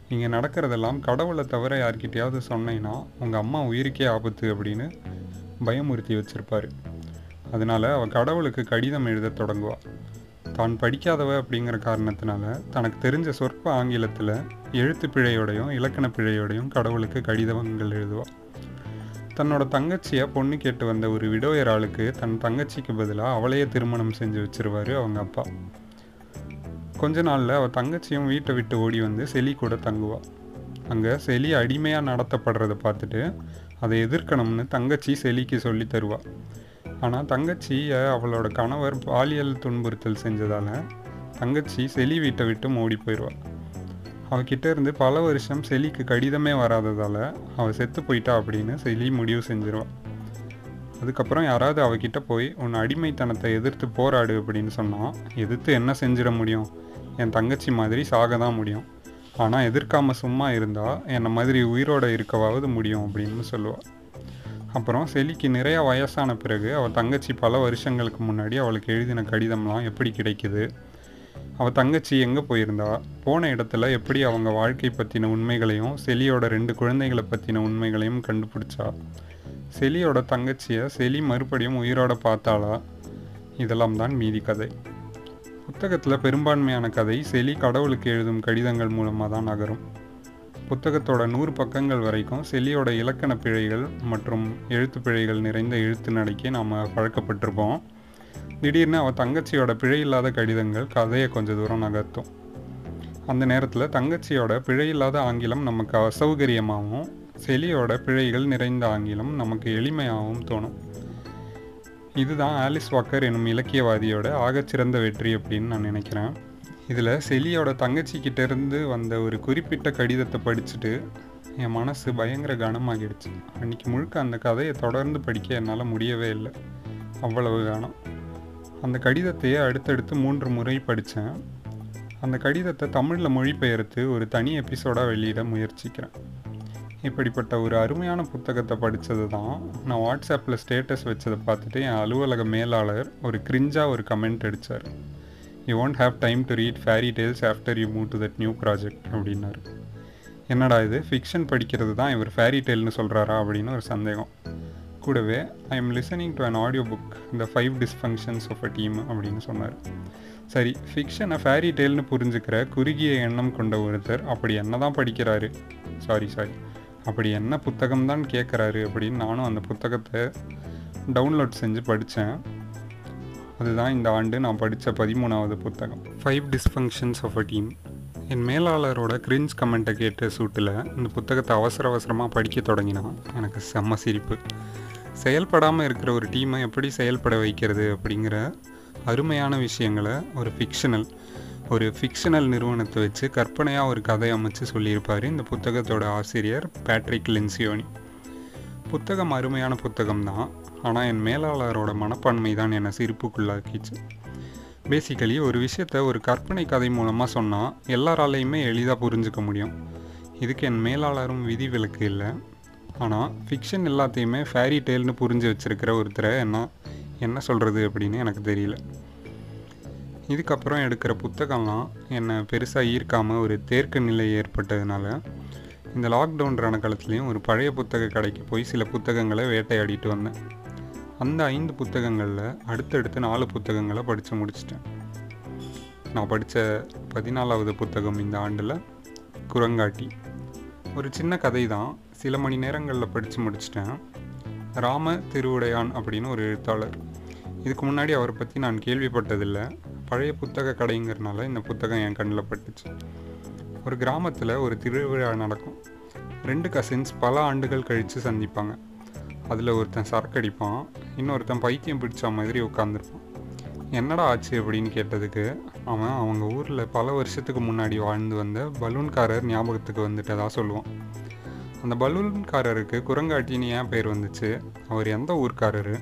இங்கே நடக்கிறதெல்லாம் கடவுளை தவிர யார்கிட்டையாவது சொன்னேன்னா உங்கள் அம்மா உயிருக்கே ஆபத்து அப்படின்னு பயமுறுத்தி வச்சுருப்பார். அதனால அவள் கடவுளுக்கு கடிதம் எழுத தொடங்குவாள் தான் படிக்காதவ அப்படிங்கிற காரணத்தினால தனக்கு தெரிஞ்ச சொற்ப ஆங்கிலத்தில் எழுத்து பிழையோடையும் இலக்கண பிழையோடையும் கடவுளுக்கு கடிதங்கள் எழுதுவாள் தன்னோட தங்கச்சியை பொண்ணு கேட்டு வந்த ஒரு விடோயர் ஆளுக்கு தன் தங்கச்சிக்கு பதிலாக அவளையே திருமணம் செஞ்சு வச்சிருவாரு அவங்க அப்பா. கொஞ்ச நாளில் அவள் தங்கச்சியும் வீட்டை விட்டு ஓடி வந்து செலி கூட தங்குவா. அங்கே செலி அடிமையாக நடத்தப்படுறதை பார்த்துட்டு அதை எதிர்க்கணும்னு தங்கச்சி செலிக்கு சொல்லி தருவா. ஆனால் தங்கச்சியை அவளோட கணவர் பாலியல் துன்புறுத்தல் செஞ்சதால் தங்கச்சி செலி வீட்டை விட்டு ஓடி போயிடுவாள் அவகிட்ட இருந்து பல வருஷம் செலிக்கு கடிதமே வராததால் அவள் செத்து போயிட்டா அப்படின்னு செலி முடிவு செஞ்சிருவாள் அதுக்கப்புறம் யாராவது அவகிட்ட போய் உன் அடிமைத்தனத்தை எதிர்த்து போராடு அப்படின்னு சொன்னால் எதிர்த்து என்ன செஞ்சிட முடியும்? என் தங்கச்சி மாதிரி சாக தான் முடியும். ஆனால் எதிர்க்காமல் சும்மா இருந்தால் என்னை மாதிரி உயிரோடு இருக்கவாவது முடியும் அப்படின்னு சொல்லுவாள் அப்புறம் செலிக்கு நிறையா வயசான பிறகு அவள் தங்கச்சி பல வருஷங்களுக்கு முன்னாடி அவளுக்கு எழுதின கடிதம்லாம் எப்படி கிடைக்குது? அவள் தங்கச்சி எங்கே போயிருந்தா? போன இடத்துல எப்படி அவங்க வாழ்க்கை பற்றின உண்மைகளையும் செலியோட ரெண்டு குழந்தைகளை பற்றின உண்மைகளையும் கண்டுபிடிச்சா? செலியோட தங்கச்சியை செலி மறுபடியும் உயிரோட பார்த்தாளா? இதெல்லாம் தான் மீதி கதை. புத்தகத்தில் பெரும்பான்மையான கதை செலி கடவுளுக்கு எழுதும் கடிதங்கள் மூலமாக தான் நகரும். புத்தகத்தோட நூறு பக்கங்கள் வரைக்கும் செலியோட இலக்கண பிழைகள் மற்றும் எழுத்து பிழைகள் நிறைந்த எழுத்து நடைக்கு நாம் பழக்கப்பட்டிருப்போம். திடீர்னு அவள் தங்கச்சியோட பிழை இல்லாத கடிதங்கள் கதையை கொஞ்சம் தூரம் நகர்த்தும். அந்த நேரத்தில் தங்கச்சியோட பிழை இல்லாத ஆங்கிலம் நமக்கு அசௌகரியமாகவும் செலியோட பிழைகள் நிறைந்த ஆங்கிலம் நமக்கு எளிமையாகவும் தோணும். இதுதான் ஆலிஸ் வாக்கர் என்னும் இலக்கியவாதியோட ஆகச்சிறந்த வெற்றி அப்படின்னு நான் நினைக்கிறேன். இதில் செலியோட தங்கச்சிக்கிட்டேருந்து வந்த ஒரு குறிப்பிட்ட கடிதத்தை படிச்சுட்டு என் மனசு பயங்கர கனமாகிடுச்சு. அன்றைக்கி முழுக்க அந்த கதையை தொடர்ந்து படிக்க என்னால் முடியவே இல்லை. அவ்வளவு கனம். அந்த கடிதத்தையே அடுத்தடுத்து மூன்று முறை படித்தேன். அந்த கடிதத்தை தமிழில் மொழிபெயர்த்து ஒரு தனி எபிசோடாக வெளியிட முயற்சிக்கிறேன். இப்படிப்பட்ட ஒரு அருமையான புத்தகத்தை படித்தது தான். நான் வாட்ஸ்அப்பில் ஸ்டேட்டஸ் வச்சதை பார்த்துட்டு என் அலுவலக மேலாளர் ஒரு கிரிஞ்சாக ஒரு கமெண்ட் அடித்தார் you won't have time to read fairy tales after you move to that new project அப்படின்னாரு. என்னடா இது? ஃபிக்ஷன் படிக்கிறது தான் இவர் ஃபேரி டெய்ல்னு சொல்கிறாரா அப்படின்னு ஒரு சந்தேகம். கூடவே I am listening to an audio book the five dysfunctions of a team அப்படின்னு சொன்னார். சரி ஃபிக்ஷனை ஃபேரி டெய்ல்னு புரிஞ்சுக்கிற குறுகிய எண்ணம் கொண்ட ஒருத்தர் அப்படி என்ன தான் படிக்கிறாரு? சாரி சாரி அப்படி என்ன புத்தகம் தான் கேட்குறாரு அப்படின்னு நானும் அந்த புத்தகத்தை டவுன்லோட் செஞ்சு படித்தேன் அதுதான் இந்த ஆண்டு நான் படித்த பதிமூணாவது புத்தகம். Five dysfunctions of a team என் மேலாளரோட கிரிஞ்ச் கமெண்ட்டை கேட்ட சூட்டில் இந்த புத்தகத்தை அவசர அவசரமாக படிக்க தொடங்கினா எனக்கு செம்ம சிரிப்பு. செயல்படாமல் இருக்கிற ஒரு டீமை எப்படி செயல்பட வைக்கிறது அப்படிங்கிற அருமையான விஷயங்களை ஒரு ஃபிக்ஷனல் ஒரு ஃபிக்ஷனல் நிறுவனத்தை வச்சு கற்பனையாக ஒரு கதை அமைச்சு சொல்லியிருப்பார் இந்த புத்தகத்தோட ஆசிரியர் பேட்ரிக் லின்சியோனி புத்தகம் அருமையான புத்தகம் தான். ஆனால் என் மேலாளரோட மனப்பான்மை தான் என்னை சிரிப்புக்குள்ளாக்கிச்சு. பேசிக்கலி ஒரு விஷயத்த ஒரு கற்பனை கதை மூலமாக சொன்னால் எல்லாராலையுமே எளிதாக புரிஞ்சுக்க முடியும். இதுக்கு என் மேலாளரும் விதிவிலக்கு இல்லை. ஆனால் ஃபிக்ஷன் எல்லாத்தையுமே ஃபேரி டேல்னு புரிஞ்சு வச்சுருக்கிற ஒருத்தரை என்ன என்ன சொல்கிறது அப்படின்னு எனக்கு தெரியல. இதுக்கப்புறம் எடுக்கிற புத்தகம்லாம் என்னை பெருசாக ஈர்க்காமல் ஒரு தேர்க்க நிலை ஏற்பட்டதுனால இந்த லாக்டவுன் ரணக்காலத்துலேயும் ஒரு பழைய புத்தக கடைக்கு போய் சில புத்தகங்களை வேட்டையாடிட்டு வந்தேன். அந்த ஐந்து புத்தகங்களில் அடுத்தடுத்து நாலு புத்தகங்களை படித்து முடிச்சிட்டேன். நான் படித்த பதினாலாவது புத்தகம் இந்த ஆண்டில் குரங்காட்டி. ஒரு சின்ன கதை தான் சில மணி நேரங்களில் படித்து முடிச்சிட்டேன். ராம திருவுடையான் அப்படின்னு ஒரு எழுத்தாளர். இதுக்கு முன்னாடி அவரை பற்றி நான் கேள்விப்பட்டதில்லை. பழைய புத்தக கடைங்கிறனால இந்த புத்தகம் என் கண்ணில் பட்டுச்சு. ஒரு கிராமத்தில் ஒரு திருவிழா நடக்கும். ரெண்டு கசின்ஸ் பல ஆண்டுகள் கழித்து சந்திப்பாங்க. அதில் ஒருத்தன் சரக்கடிப்பான் இன்னொருத்தன் பைத்தியம் பிடிச்ச மாதிரி உட்காந்துருப்பான் என்னடா ஆச்சு அப்படின்னு கேட்டதுக்கு அவன் அவங்க ஊரில் பல வருஷத்துக்கு முன்னாடி வாழ்ந்து வந்த பலூன்காரர் ஞாபகத்துக்கு வந்துட்டதா சொல்லுவான். அந்த பலூன்காரருக்கு குரங்காட்டின்னு ஏன் பேர் வந்துச்சு? அவர் எந்த ஊர்க்காரரு?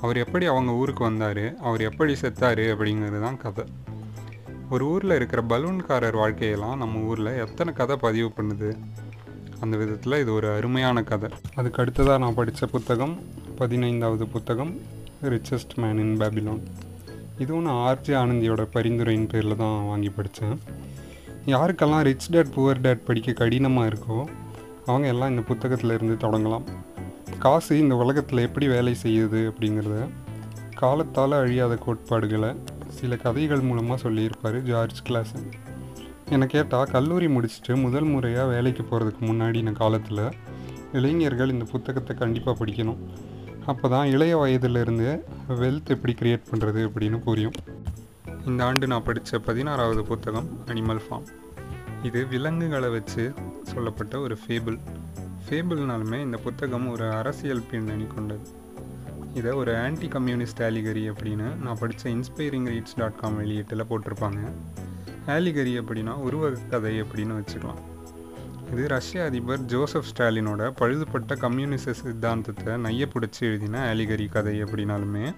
அவர் எப்படி அவங்க ஊருக்கு வந்தார்? அவர் எப்படி செத்தார்? அப்படிங்கிறது தான் கதை. ஒரு ஊரில் இருக்கிற பலூன்காரர் வாழ்க்கையெல்லாம் நம்ம ஊரில் எத்தனை கதை பதிவு பண்ணுது? அந்த விதத்தில் இது ஒரு அருமையான கதை. அதுக்கு அடுத்ததாக நான் படித்த புத்தகம் பதினைந்தாவது புத்தகம் ரிச்சஸ்ட் மேன் இன் பேபிலோன் இதுவும் நான் ஆர்ஜி ஆனந்தியோட பரிந்துரையின் பேரில் தான் வாங்கி படித்தேன் யாருக்கெல்லாம் ரிச் டேட் புவர் டேட் படிக்க கடினமாக இருக்கோ அவங்க எல்லாம் இந்த புத்தகத்தில் இருந்து தொடங்கலாம். காசு இந்த உலகத்தில் எப்படி வேலை செய்யுது அப்படிங்கிறத காலத்தால் அழியாத கோட்பாடுகளை சில கதைகள் மூலமாக சொல்லியிருப்பார் ஜார்ஜ் கிளாசன். என்னை கேட்டால் கல்லூரி முடிச்சுட்டு முதல் முறையாக வேலைக்கு போகிறதுக்கு முன்னாடின காலத்தில் இளைஞர்கள் இந்த புத்தகத்தை கண்டிப்பாக படிக்கணும். அப்போ தான் இளைய வயதிலிருந்து வெல்த் எப்படி க்ரியேட் பண்ணுறது அப்படின்னு புரியும். இந்த ஆண்டு நான் படித்த பதினாறாவது புத்தகம் அனிமல் ஃபார்ம் இது விலங்குகளை வச்சு சொல்லப்பட்ட ஒரு ஃபேபிள் ஃபேபிள்னாலுமே இந்த புத்தகம் ஒரு அரசியல் பின்னணி கொண்டது. இதை ஒரு ஆன்டி கம்யூனிஸ்ட் ஆலிகரி அப்படின்னு நான் படித்த இன்ஸ்பைரிங் ரீட்ஸ் டாட் காம் வெளியீட்டில் போட்டிருப்பாங்க. ஆலிகரி அப்படின்னா உருவ கதை அப்படின்னு வச்சுக்கலாம். இது ரஷ்ய அதிபர் ஜோசப் ஸ்டாலினோட பழுதுபட்ட கம்யூனிச சித்தாந்தத்தை நைய பிடிச்சி எழுதின ஆலிகரி கதை அப்படின்னாலுமே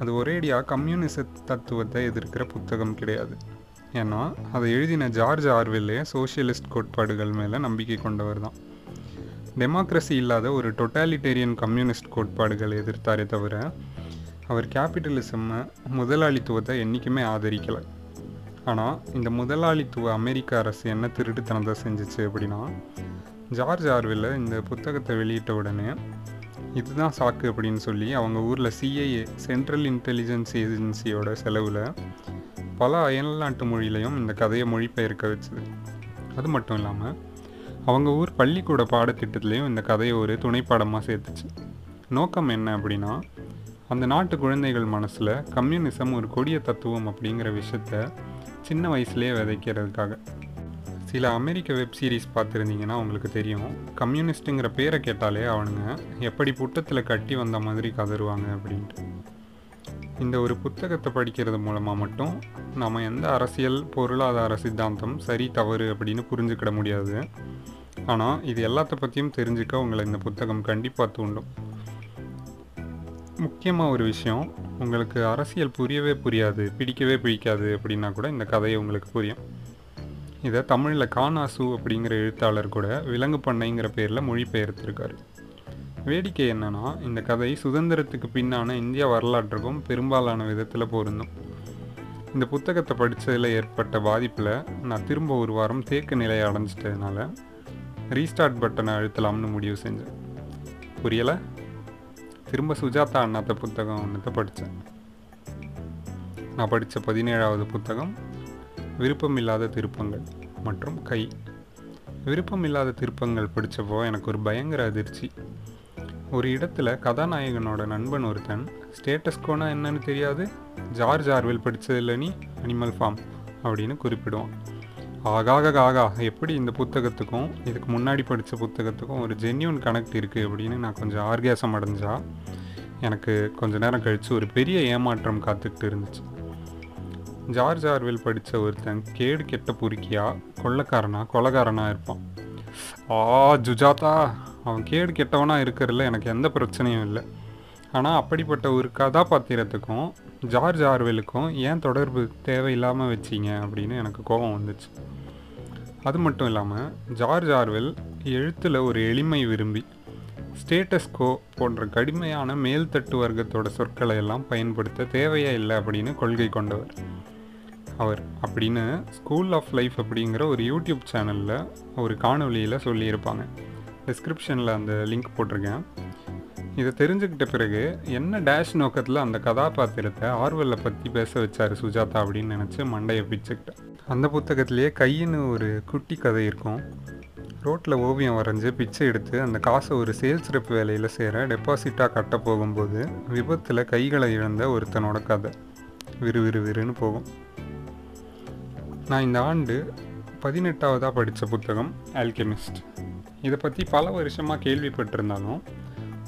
அது ஒரேடியாக கம்யூனிச தத்துவத்தை எதிர்க்கிற புத்தகம் கிடையாது. ஏன்னா அதை எழுதின ஜார்ஜ் ஆர்வெல்லே சோஷியலிஸ்ட் கோட்பாடுகள் மேலே நம்பிக்கை கொண்டவர் தான். டெமோக்ரஸி இல்லாத ஒரு டொட்டாலிட்டேரியன் கம்யூனிஸ்ட் கோட்பாடுகளை எதிர்த்தாரே தவிர அவர் கேபிட்டலிசம் முதலாளித்துவத்தை என்றைக்குமே ஆதரிக்கலை. ஆனால் இந்த முதலாளித்துவ அமெரிக்க அரசு என்ன திருட்டுத்தனத்தை செஞ்சுச்சு அப்படின்னா ஜார்ஜ் ஆர்வில் இந்த புத்தகத்தை வெளியிட்ட உடனே இதுதான் சாக்கு அப்படின்னு சொல்லி அவங்க ஊரில் சிஐஏ சென்ட்ரல் இன்டெலிஜென்ஸ் ஏஜென்சியோட செலவில் பல அயல்நாட்டு மொழியிலையும் இந்த கதையை மொழிபெயர்க்க வச்சுது. அது மட்டும் இல்லாமல் அவங்க ஊர் பள்ளிக்கூட பாடத்திட்டத்துலேயும் இந்த கதையை ஒரு துணைப்பாடமாக சேர்த்துச்சு. நோக்கம் என்ன அப்படின்னா அந்த நாட்டு குழந்தைகள் மனசில் கம்யூனிசம் ஒரு கொடிய தத்துவம் அப்படிங்கிற விஷயத்த சின்ன வயசுலேயே விதைக்கிறதுக்காக. சில அமெரிக்க வெப் சீரிஸ் பார்த்துருந்தீங்கன்னா உங்களுக்கு தெரியும். கம்யூனிஸ்ட்டுங்கிற பேரை கேட்டாலே அவனுங்க எப்படி புட்டத்தில் கட்டி வந்த மாதிரி கதருவாங்க அப்படின்ட்டு. இந்த ஒரு புத்தகத்தை படிக்கிறது மூலமாக மட்டும் நம்ம எந்த அரசியல் பொருளாதார சித்தாந்தம் சரி தவறு அப்படின்னு புரிஞ்சுக்கிட முடியாது. ஆனால் இது எல்லாத்த பற்றியும் தெரிஞ்சுக்க உங்களை இந்த புத்தகம் கண்டிப்பாக தூண்டும். முக்கியமாக ஒரு விஷயம் உங்களுக்கு அரசியல் புரியவே புரியாது பிடிக்கவே பிடிக்காது அப்படின்னா கூட இந்த கதையை உங்களுக்கு புரியும். இதை தமிழில் கானாசு அப்படிங்கிற எழுத்தாளர் கூட விலங்கு பண்ணைங்கிற பேரில் மொழிபெயர்த்திருக்காரு. வேடிக்கை என்னன்னா இந்த கதை சுதந்திரத்துக்கு பின்னான இந்திய வரலாற்றுக்கும் பெரும்பாலான விதத்தில் பொருந்தும். இந்த புத்தகத்தை படித்ததில் ஏற்பட்ட பாதிப்பில் நான் திரும்ப ஒரு வாரம் தேக்க நிலையை அடைஞ்சிட்டதுனால ரீஸ்டார்ட் பட்டனை அழுத்தலாம்னு முடிவு செஞ்சேன். புரியலை? திரும்ப சுஜாதா அண்ணாத்த புத்தகம் ஒன்றத்தை படித்தேன் நான் படித்த பதினேழாவது புத்தகம் விருப்பமில்லாத திருப்பங்கள் மற்றும் கை. விருப்பமில்லாத திருப்பங்கள் படித்தப்போ எனக்கு ஒரு பயங்கர அதிர்ச்சி. ஒரு இடத்துல கதாநாயகனோட நண்பன் ஒருத்தன் ஸ்டேட்டஸ்கோனா என்னன்னு தெரியாது? ஜார்ஜ் ஆர்வெல் படித்ததில்ல நீ? அனிமல் ஃபார்ம் அப்படின்னு குறிப்பிடுவான். ஆகாக ஆகா எப்படி இந்த புத்தகத்துக்கும் இதுக்கு முன்னாடி படித்த புத்தகத்துக்கும் ஒரு ஜென்யூன் கனெக்ட் இருக்குது அப்படின்னு நான் கொஞ்சம் ஆர்கேசம் அடைஞ்சா எனக்கு கொஞ்ச நேரம் கழித்து ஒரு பெரிய ஏமாற்றம் காத்துக்கிட்டு இருந்துச்சு. ஜார்ஜ் ஆர்வெல் படித்த ஒருத்தன் கேடு கெட்ட பொறுக்கியா கொள்ளக்காரனா கொலகாரனா இருப்பான். ஆ ஜுஜாதா அவன் கேடு கெட்டவனாக இருக்கிறதுல எனக்கு எந்த பிரச்சனையும் இல்லை. ஆனால் அப்படிப்பட்ட ஒரு கதாபாத்திரத்துக்கும் ஜார்ஜ் ஆர்வெலுக்கும் ஏன் தொடர்பு தேவையில்லாமல் வச்சிங்க அப்படின்னு எனக்கு கோபம் வந்துச்சு. அது மட்டும் இல்லாமல் ஜார்ஜ் ஆர்வெல் எழுத்தில் ஒரு எளிமை விரும்பி ஸ்டேட்டஸ்கோ போன்ற கடுமையான மேல்தட்டு வர்க்கத்தோட சொற்களை எல்லாம் பயன்படுத்த தேவையே இல்லை அப்படின்னு கொள்கை கொண்டவர். அவர் அப்படின்னு ஸ்கூல் ஆஃப் லைஃப் அப்படிங்கிற ஒரு யூடியூப் சேனலில் ஒரு காணொலியில் சொல்லியிருப்பாங்க. டிஸ்கிரிப்ஷனில் அந்த லிங்க் போட்டிருக்கேன். இதை தெரிஞ்சுக்கிட்ட பிறகு என்ன டேஷ் நோக்கத்தில் அந்த கதாபாத்திரத்தை ஆர்வலை பற்றி பேச வச்சார் சுஜாதா அப்படின்னு நினச்சி மண்டையை பிச்சுக்கிட்டேன் அந்த புத்தகத்திலேயே கையின்னு ஒரு குட்டி கதை இருக்கும். ரோட்டில் ஓவியம் வரைஞ்சி பிச்சை எடுத்து அந்த காசை ஒரு சேல்ஸ் ரெப் வேலையில் சேர டெபாசிட்டாக கட்ட போகும்போது விபத்தில் கைகளை இழந்த ஒருத்தனோட கதை. விறு விறு விறுன்னு போகும். நான் இந்த ஆண்டு பதினெட்டாவதாக படித்த புத்தகம் ஆல்கெமிஸ்ட் இதை பற்றி பல வருஷமாக கேள்விப்பட்டிருந்தாலும்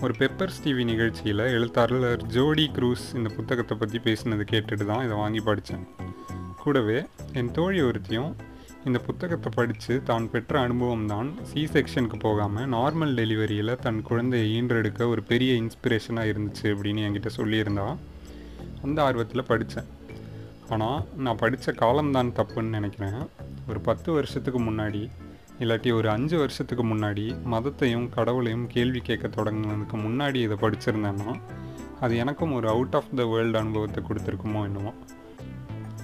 ஒரு பெப்பர்ஸ் டிவி நிகழ்ச்சியில் எழுத்தாளர் ஜோடி க்ரூஸ் இந்த புத்தகத்தை பற்றி பேசினது கேட்டுட்டு தான் இதை வாங்கி படித்தேன் கூடவே என் தோழி ஒருத்தியும் இந்த புத்தகத்தை படித்து தான் பெற்ற அனுபவம் தான் சி செக்ஷனுக்கு போகாமல் நார்மல் டெலிவரியில் தன் குழந்தையை ஈன்றெடுக்க ஒரு பெரிய இன்ஸ்பிரேஷனாக இருந்துச்சு அப்படின்னு என்கிட்ட சொல்லியிருந்தா அந்த ஆர்வத்தில் படித்தேன் ஆனால் நான் படித்த காலம்தான் தப்புன்னு நினைக்கிறேன். ஒரு பத்து வருஷத்துக்கு முன்னாடி இல்லாட்டி ஒரு அஞ்சு வருஷத்துக்கு முன்னாடி மதத்தையும் கடவுளையும் கேள்வி கேட்க தொடங்கினதுக்கு முன்னாடி இதை படிச்சிருந்தேன்னா அது எனக்கும் ஒரு அவுட் ஆஃப் த வேர்ல்டு அனுபவத்தை கொடுத்துருக்குமோ என்னமோ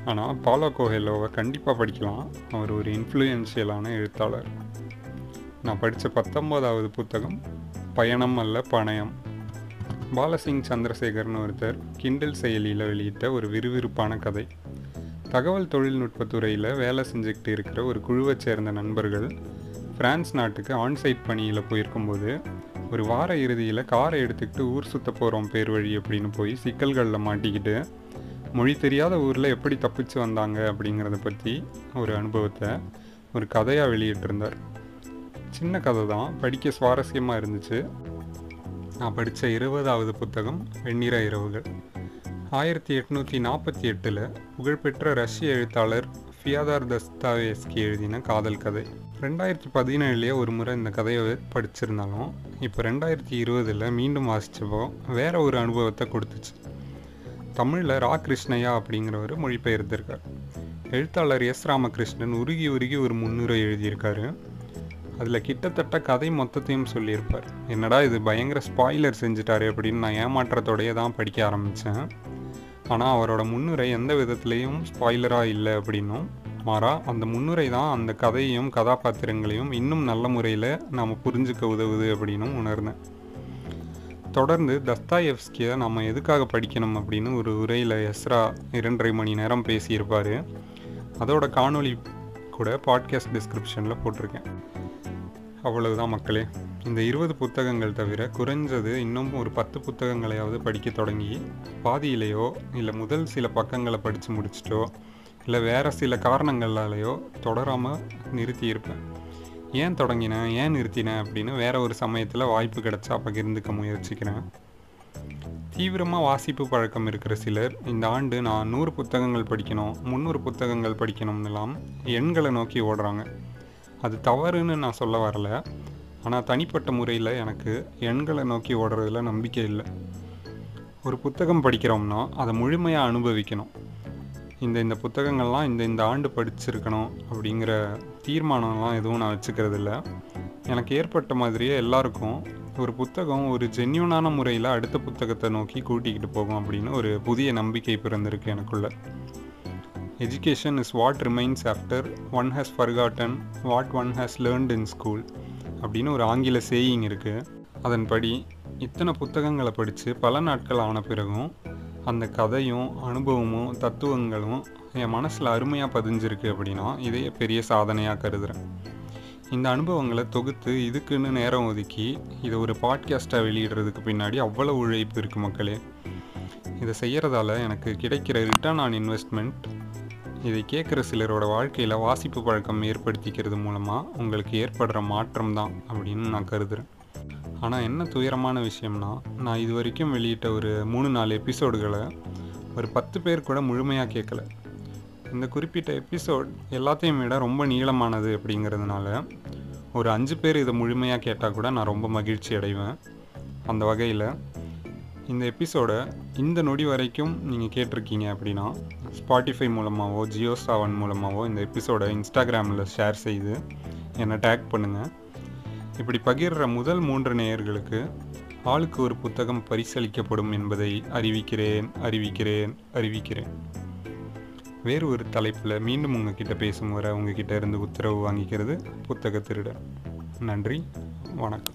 ஆனால் பாலோ கோஹெலோவை கண்டிப்பாக படிக்கலாம். அவர் ஒரு இன்ஃப்ளூயன்ஷியலான எழுத்தாளர். நான் படித்த பத்தொம்போதாவது புத்தகம் பயணம் அல்ல பணயம். பாலசிங் சந்திரசேகர்னு ஒருத்தர் கிண்டல் செயலியில் வெளியிட்ட ஒரு விறுவிறுப்பான கதை. தகவல் தொழில்நுட்பத்துறையில் வேலை செஞ்சுக்கிட்டு இருக்கிற ஒரு குழுவை சேர்ந்த நண்பர்கள் பிரான்ஸ் நாட்டுக்கு ஆன்சைட் பணியில் போயிருக்கும்போது ஒரு வார இறுதியில் காரை எடுத்துக்கிட்டு ஊர் சுற்ற போகிறோம் பேர் வழி அப்படின்னு போய் சிக்கல்களில் மாட்டிக்கிட்டு மொழி தெரியாத ஊரில் எப்படி தப்பிச்சு வந்தாங்க அப்படிங்கிறத பற்றி ஒரு அனுபவத்தை ஒரு கதையாக வெளியிட்டிருந்தார். சின்ன கதை தான் படிக்க சுவாரஸ்யமாக இருந்துச்சு. நான் படித்த இருபதாவது புத்தகம் வெண்ணிற இரவுகள். ஆயிரத்தி எட்நூற்றி நாற்பத்தி எட்டில் புகழ்பெற்ற ரஷ்ய எழுத்தாளர் ஃபியாதார் தஸ்தாவேஸ்கி எழுதின காதல் கதை. ரெண்டாயிரத்தி பதினேழுலேயே ஒரு முறை இந்த கதையை படிச்சிருந்தாலும் இப்போ ரெண்டாயிரத்தி இருபதில் மீண்டும் வாசித்தப்போ வேற ஒரு அனுபவத்தை கொடுத்துச்சு. தமிழில் ரா. கிருஷ்ணய்யா அப்படிங்கிறவர் மொழிபெயர்த்திருக்கார். எழுத்தாளர் எஸ். ராமகிருஷ்ணன் உருகி உருகி ஒரு முன்னுரை எழுதியிருக்காரு. அதில் கிட்டத்தட்ட கதை மொத்தத்தையும் சொல்லியிருப்பார். என்னடா இது பயங்கர ஸ்பாய்லர் செஞ்சுட்டாரு அப்படின்னு நான் ஏமாற்றத்தோடையே தான் படிக்க ஆரம்பித்தேன் ஆனால் அவரோட முன்னுரை எந்த விதத்துலேயும் ஸ்பாய்லராக இல்லை அப்படின்னும். மாறா அந்த முன்னுரை தான் அந்த கதையையும் கதாபாத்திரங்களையும் இன்னும் நல்ல முறையில் நாம் புரிஞ்சுக்க உதவுது அப்படின்னும் உணர்ந்தேன். தொடர்ந்து தஸ்தாயெஃப்ஸ்கியை நம்ம எதுக்காக படிக்கணும் அப்படின்னு ஒரு உரையில் எஸ்ரா இரண்டரை மணி நேரம் பேசியிருப்பார். அதோட காணொளி கூட பாட்காஸ்ட் டிஸ்கிரிப்ஷனில் போட்டிருக்கேன். அவ்வளவுதான் மக்களே. இந்த இருபது புத்தகங்கள் தவிர குறைஞ்சது இன்னும் ஒரு பத்து புத்தகங்களையாவது படிக்க தொடங்கி பாதியிலேயோ இல்லை முதல் சில பக்கங்களை படித்து முடிச்சிட்டோ இல்லை வேறு சில காரணங்களாலேயோ தொடராமல் நிறுத்தியிருப்பேன். ஏன் தொடங்கினேன் ஏன் நிறுத்தினேன் அப்படின்னு வேற ஒரு சமயத்தில் வாய்ப்பு கிடைச்சா பகிர்ந்துக்க முயற்சிக்கிறேன். தீவிரமாக வாசிப்பு பழக்கம் இருக்கிற சிலர் இந்த ஆண்டு நான் நூறு புத்தகங்கள் படிக்கணும் முந்நூறு புத்தகங்கள் படிக்கணும்னுலாம் எண்களை நோக்கி ஓடுறாங்க. அது தவறுன்னு நான் சொல்ல வரல. ஆனால் தனிப்பட்ட முறையில் எனக்கு எண்களை நோக்கி ஓடுறதுல நம்பிக்கை இல்லை. ஒரு புத்தகம் படிக்கிறோம்னா அதை முழுமையாக அனுபவிக்கணும். இந்த இந்த புத்தகங்கள்லாம் இந்த இந்த ஆண்டு படிச்சிருக்கணும் அப்படிங்கிற தீர்மானம்லாம் எதுவும் நான் வச்சுக்கிறது இல்லை. எனக்கு ஏற்பட்ட மாதிரியே எல்லாருக்கும் ஒரு புத்தகம் ஒரு ஜென்யூனான முறையில் அடுத்த புத்தகத்தை நோக்கி கூட்டிக்கிட்டு போகும் அப்படின்னு ஒரு புதிய நம்பிக்கை பிறந்திருக்கு எனக்குள்ள. Education is what remains after one has forgotten what one has learnt in school அப்படின்னு ஒரு ஆங்கில சேயிங் இருக்குது அதன்படி இத்தனை புத்தகங்களை படித்து பல நாட்கள் ஆன பிறகும் அந்த கதையும் அனுபவமும் தத்துவங்களும் என் மனசில் அருமையாக பதிஞ்சிருக்கு அப்படின்னா இதையே பெரிய சாதனையாக கருதுகிறேன் இந்த அனுபவங்களை தொகுத்து இதுக்குன்னு நேரம் ஒதுக்கி இதை ஒரு பாட்காஸ்ட்டாக வெளியிடுறதுக்கு பின்னாடி அவ்வளோ உழைப்பு இருக்குது மக்களே. இதை செய்கிறதால எனக்கு கிடைக்கிற ரிட்டர்ன் ஆன் இன்வெஸ்ட்மெண்ட் இதை கேட்குற சிலரோட வாழ்க்கையில் வாசிப்பு பழக்கம் ஏற்படுத்திக்கிறது மூலமாக உங்களுக்கு ஏற்படுற மாற்றம் தான் அப்படின்னு நான் கருதுகிறேன் ஆனால் என்ன துயரமான விஷயம்னா நான் இது வரைக்கும் வெளியிட்ட ஒரு மூணு நாலு எபிசோடுகளை ஒரு பத்து பேர் கூட முழுமையாக கேட்கல. இந்த குறிப்பிட்ட எபிசோட் எல்லாத்தையும் விட ரொம்ப நீளமானது அப்படிங்கிறதுனால ஒரு அஞ்சு பேர் இதை முழுமையாக கேட்டால் கூட நான் ரொம்ப மகிழ்ச்சி அடைவேன். அந்த வகையில் இந்த எபிசோடை இந்த நொடி வரைக்கும் நீங்கள் கேட்டிருக்கீங்க அப்படின்னா ஸ்பாட்டிஃபை மூலமாகவோ ஜியோ சாவன் மூலமாகவோ இந்த எபிசோடை இன்ஸ்டாகிராமில் ஷேர் செய்து என்னை டேக் பண்ணுங்கள் இப்படி பகிர்ற முதல் மூன்று நேயர்களுக்கு ஆளுக்கு ஒரு புத்தகம் பரிசளிக்கப்படும் என்பதை அறிவிக்கிறேன் அறிவிக்கிறேன் அறிவிக்கிறேன். வேறு ஒரு தலைப்பில் மீண்டும் உங்ககிட்ட பேசும் வர உங்ககிட்ட இருந்து உத்தரவு வாங்கிக்கிறது புத்தக திருடன். நன்றி வணக்கம்.